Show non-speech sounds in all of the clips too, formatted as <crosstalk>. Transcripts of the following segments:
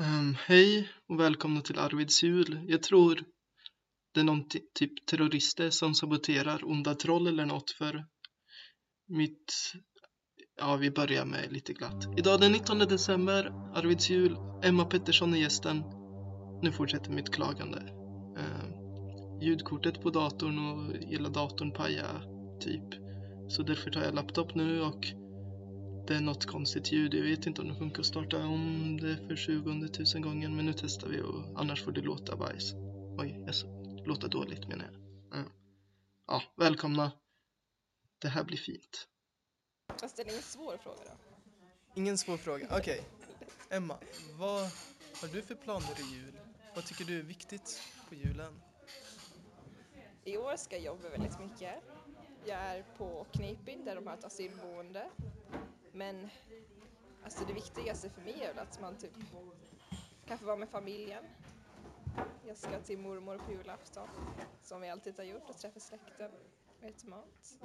Um, hej och välkomna till Arvids jul. Jag tror det är någon typ terrorister som saboterar onda troll eller något för mitt... Ja, vi börjar med lite glatt. Idag den 19 december, Arvids jul. Emma Pettersson är gästen. Nu fortsätter mitt klagande. Um, ljudkortet på datorn och hela datorn paja typ. Så därför tar jag laptop nu och det är något konstigt ljud. Jag vet inte om det funkar att starta om det för 20 tusen gången men nu testar vi och annars får det låta bajs. Oj, alltså, låta dåligt menar jag. Ja. ja, välkomna. Det här blir fint. Jag ställer ingen svår fråga då. Ingen svår fråga, okej. Okay. Emma, vad har du för planer i jul? Vad tycker du är viktigt på julen? I år ska jag jobba väldigt mycket. Jag är på Kniping där de har ett asylboende men alltså det viktigaste för mig är väl att man typ kan få vara med familjen. Jag ska till mormor på julafton, som vi alltid har gjort, och träffa släkten och äta mat.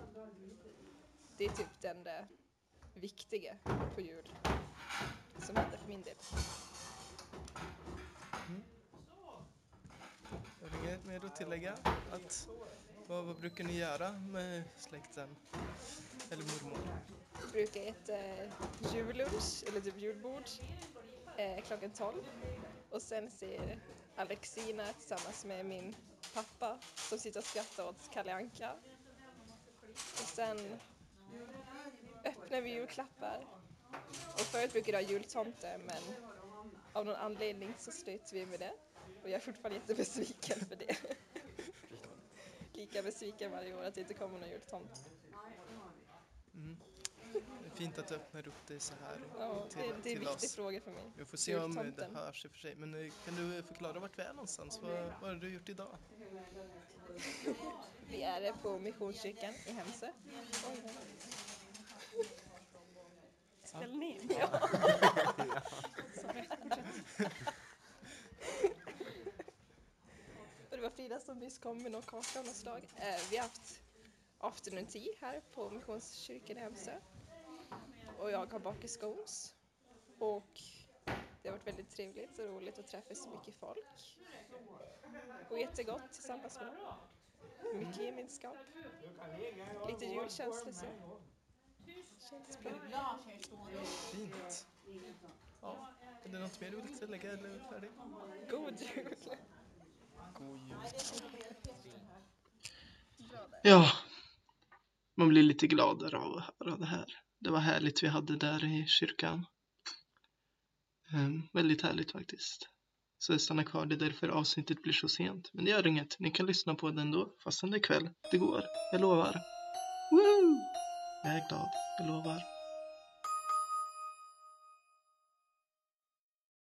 Det är typ det enda viktiga på jul som händer för min del. Mm. Jag har inget mer att tillägga. Att, vad, vad brukar ni göra med släkten? Eller mormor? Brukar äta eh, jullunch, eller typ julbord, eh, klockan 12. Och sen ser Alexina tillsammans med min pappa som sitter och skrattar åt Kalle Anka. Och sen öppnar vi julklappar. Och förut brukade jag ha jultomte men av någon anledning så slutade vi med det. Och jag är fortfarande jättebesviken för det. <laughs> Lika besviken varje år att det inte kommer någon jultomte. Mm fint att du öppnar upp dig så här ja, till, det, det är en viktig oss. fråga för mig. Vi får se om det hörs i och för sig. Men eh, kan du förklara vart vi är någonstans? Vad, vad har du gjort idag? vi är på Missionskyrkan i Hemsö. Ställning? Ja. ja. <laughs> det var Frida som nyss kom med någon kaka av något slag. Eh, vi har haft afternoon tea här på Missionskyrkan i Hemsö jag har bakat scones. Och det har varit väldigt trevligt och roligt att träffa så mycket folk. Och jättegott tillsammans med dem. Mycket gemenskap. Lite julkänsla så. Känns bra. Fint. Ja. Är det något mer du vill tillägga eller är färdig? God jul! God jul. Ja, man blir lite gladare av att höra det här det var härligt vi hade där i kyrkan. Um, väldigt härligt faktiskt. Så jag stannar kvar, det är därför avsnittet blir så sent. Men det gör inget, ni kan lyssna på det ändå, fastän det är kväll. Det går, jag lovar. Woo! Jag är glad, jag lovar.